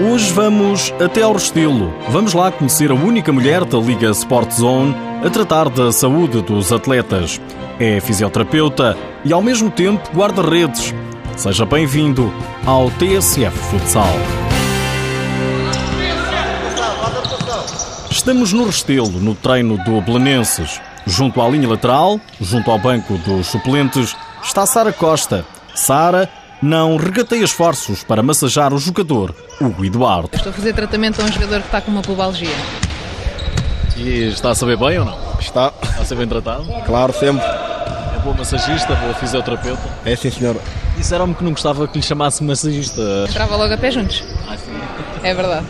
Hoje vamos até ao Restelo. Vamos lá conhecer a única mulher da Liga Sport Zone a tratar da saúde dos atletas. É fisioterapeuta e ao mesmo tempo guarda-redes. Seja bem-vindo ao TSF Futsal. Estamos no Restelo, no treino do Belenenses. Junto à linha lateral, junto ao banco dos suplentes, está Sara Costa. Sara não regateia esforços para massajar o jogador, Hugo Eduardo. Estou a fazer tratamento a um jogador que está com uma pubalgia. E está a saber bem ou não? Está, Está a ser bem tratado? claro, sempre. É boa massagista, boa fisioterapeuta. É sim, senhor. Disseram-me que não gostava que lhe chamasse massagista. Entrava logo a pé juntos. É verdade.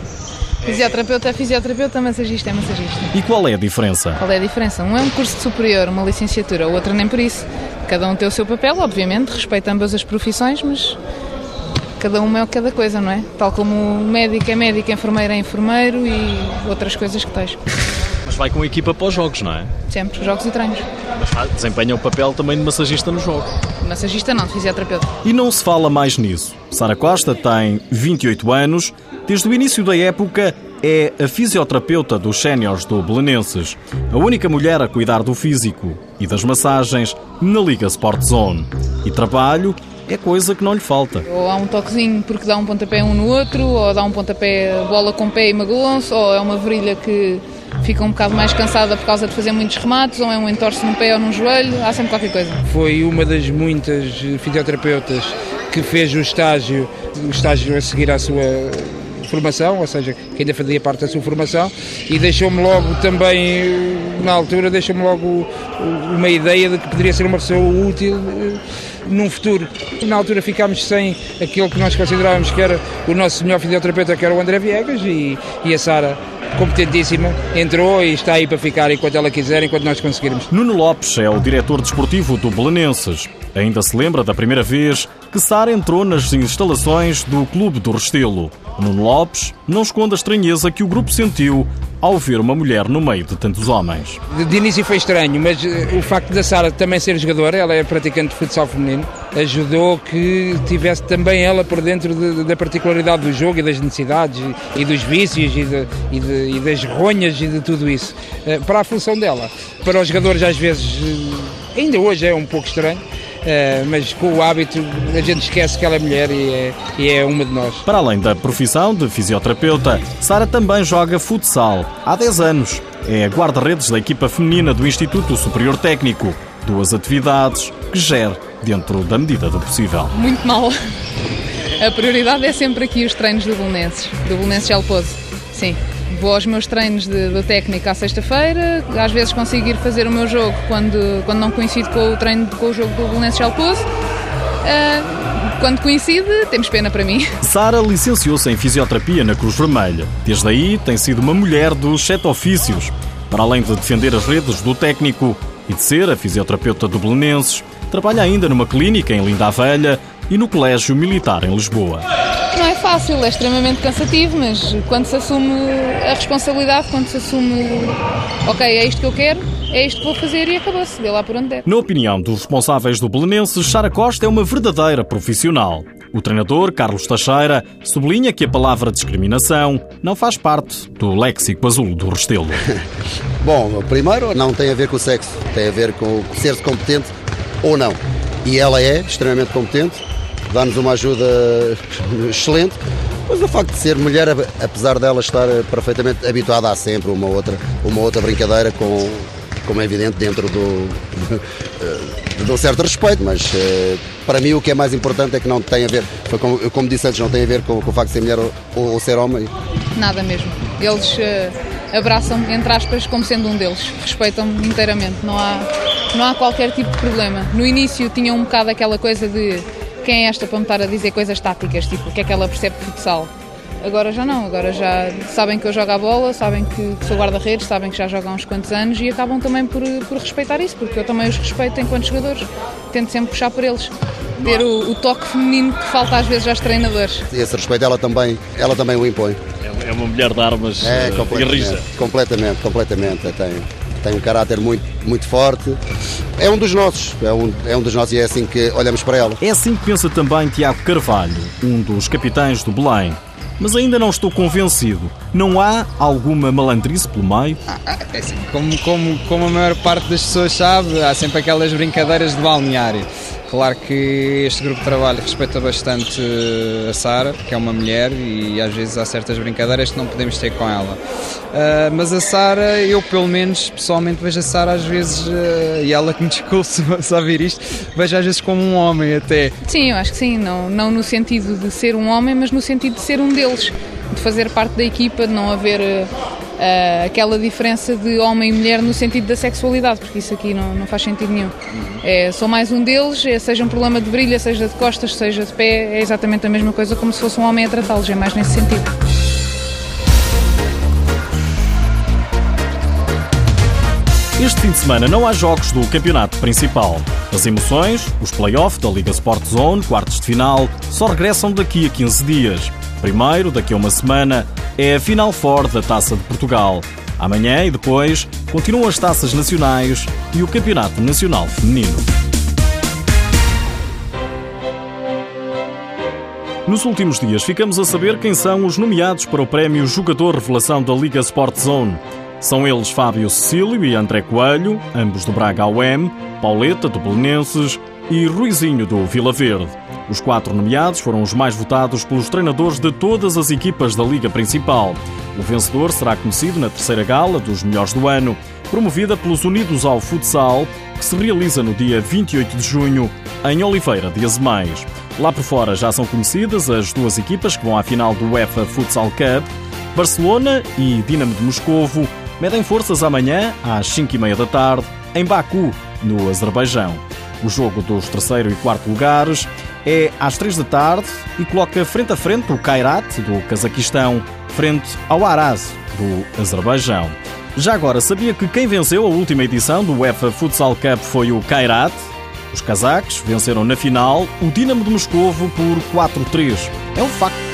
Fisioterapeuta é fisioterapeuta, massagista é massagista. E qual é a diferença? Qual é a diferença? Um é um curso superior, uma licenciatura, o outro nem por isso. Cada um tem o seu papel, obviamente, respeita ambas as profissões, mas cada uma é cada coisa, não é? Tal como médico é médico, enfermeiro é enfermeiro e outras coisas que tens. Vai com a equipa para os jogos, não é? Sempre, jogos e treinos. Mas faz- desempenha o papel também de massagista no jogo. Massagista não, fisioterapeuta. E não se fala mais nisso. Sara Costa tem 28 anos, desde o início da época é a fisioterapeuta dos séniores do Belenenses, a única mulher a cuidar do físico e das massagens na Liga Sport Zone. E trabalho é coisa que não lhe falta. Ou há um toquezinho porque dá um pontapé um no outro, ou dá um pontapé bola com pé e magoam-se, ou é uma virilha que fica um bocado mais cansada por causa de fazer muitos remates, ou é um entorce num pé ou num joelho, há sempre qualquer coisa. Foi uma das muitas fisioterapeutas que fez o estágio, o estágio a seguir à sua formação, ou seja, que ainda fazia parte da sua formação, e deixou-me logo também, na altura, deixou-me logo uma ideia de que poderia ser uma pessoa útil eh, num futuro. Na altura ficámos sem aquilo que nós considerávamos que era o nosso melhor fisioterapeuta, que era o André Viegas, e, e a Sara, competentíssima, entrou e está aí para ficar enquanto ela quiser, enquanto nós conseguirmos. Nuno Lopes é o diretor desportivo do Belenenses. Ainda se lembra da primeira vez que Sara entrou nas instalações do Clube do Restelo. Nuno Lopes não esconde a estranheza que o grupo sentiu ao ver uma mulher no meio de tantos homens. De, de início foi estranho, mas eh, o facto da Sara também ser jogadora, ela é praticante de futsal feminino, ajudou que tivesse também ela por dentro de- da particularidade do jogo e das necessidades e, e dos vícios e, de- e e das ronhas e de tudo isso. Eh, Para a função dela, para os jogadores às vezes, eh, ainda hoje é um pouco estranho, mas com o hábito a gente esquece que ela é mulher e é, e é uma de nós. Para além da profissão de fisioterapeuta, Sara também joga futsal há 10 anos. É a guarda-redes da equipa feminina do Instituto Superior Técnico. Duas atividades que gere dentro da medida do possível. Muito mal. A prioridade é sempre aqui os treinos do Belenenses, do Belenenses Gelposo. Sim. Vou aos meus treinos de, do técnico à sexta-feira, às vezes consigo ir fazer o meu jogo quando, quando não coincide com o treino com o jogo do Belenenses Gelposo. Ah, quando coincide, temos pena para mim. Sara licenciou-se em fisioterapia na Cruz Vermelha. Desde aí tem sido uma mulher dos sete ofícios. Para além de defender as redes do técnico e de ser a fisioterapeuta do Belenenses, trabalha ainda numa clínica em Linda Velha e no Colégio Militar em Lisboa. Não é fácil, é extremamente cansativo, mas quando se assume a responsabilidade, quando se assume, ok, é isto que eu quero, é isto que vou fazer e acabou-se, dê lá por onde der. Na opinião dos responsáveis do Belenenses, Sara Costa é uma verdadeira profissional. O treinador, Carlos Teixeira, sublinha que a palavra discriminação não faz parte do léxico azul do Restelo. Bom, primeiro não tem a ver com o sexo, tem a ver com o ser-se competente ou não. E ela é extremamente competente, dá-nos uma ajuda excelente, mas o facto de ser mulher, apesar dela estar perfeitamente habituada a sempre uma outra, uma outra brincadeira com, como é evidente, dentro do, de um certo respeito, mas eh, para mim o que é mais importante é que não tem a ver, como, como disse antes, não tem a ver com, com o facto de ser mulher ou, ou ser homem. Nada mesmo. Eles eh, abraçam-me, entre aspas, como sendo um deles. Respeitam-me inteiramente. Não há, não há qualquer tipo de problema. No início tinha um bocado aquela coisa de quem é esta para me estar a dizer coisas táticas, tipo o que é que ela percebe de futsal. Agora já não, agora já sabem que eu jogo a bola, sabem que sou guarda-redes, sabem que já jogo há uns quantos anos e acabam também por, por respeitar isso, porque eu também os respeito enquanto jogadores. Tento sempre puxar por eles. Ter o, o toque feminino que falta às vezes aos treinadores. Esse respeito ela também, ela também o impõe. É uma mulher de armas É, eh, e completamente, rija. completamente, completamente. Tem, tem um caráter muito, muito forte. É um dos nossos, é um, é um dos nossos e é assim que olhamos para ela. É assim que pensa também Tiago Carvalho, um dos capitães do Belém. mas ainda não estou convencido. Não há alguma malandrice pelo meio? Ah, é assim, como, como, como a maior parte das pessoas sabe, há sempre aquelas brincadeiras de balneário. Claro que este grupo de trabalho respeita bastante a Sara, que é uma mulher, e às vezes há certas brincadeiras que não podemos ter com ela. Uh, mas a Sara, eu pelo menos pessoalmente vejo a Sara às vezes, uh, e ela que me desculpe se ouvir isto, vejo às vezes como um homem até. Sim, eu acho que sim, não, não no sentido de ser um homem, mas no sentido de ser um deles, de fazer parte da equipa, de não haver. Uh aquela diferença de homem e mulher no sentido da sexualidade, porque isso aqui não, não faz sentido nenhum. É, sou mais um deles, é, seja um problema de brilha, seja de costas, seja de pé, é exatamente a mesma coisa como se fosse um homem a tratá-los, é mais nesse sentido. Este fim de semana não há jogos do campeonato principal. As emoções, os play-off da Liga Sport Zone, quartos de final, só regressam daqui a 15 dias. Primeiro, daqui a uma semana, é a Final Four da Taça de Portugal. Amanhã e depois continuam as taças nacionais e o Campeonato Nacional Feminino. Nos últimos dias ficamos a saber quem são os nomeados para o prémio Jogador Revelação da Liga Sport Zone. São eles Fábio Cecílio e André Coelho, ambos do Braga UM, Pauleta do Belenenses e Ruizinho do Vila Verde. Os quatro nomeados foram os mais votados pelos treinadores de todas as equipas da Liga Principal. O vencedor será conhecido na terceira gala dos melhores do ano, promovida pelos Unidos ao Futsal, que se realiza no dia 28 de junho em Oliveira de Azemais. Lá por fora já são conhecidas as duas equipas que vão à final do UEFA Futsal Cup. Barcelona e Dinamo de Moscovo medem forças amanhã às 5h30 da tarde em Baku, no Azerbaijão. O jogo dos terceiro e quarto lugares é às três da tarde e coloca frente a frente o Kairat, do Cazaquistão, frente ao Araz, do Azerbaijão. Já agora, sabia que quem venceu a última edição do UEFA Futsal Cup foi o Kairat? Os cazaques venceram na final o Dinamo de Moscovo por 4-3. É um facto.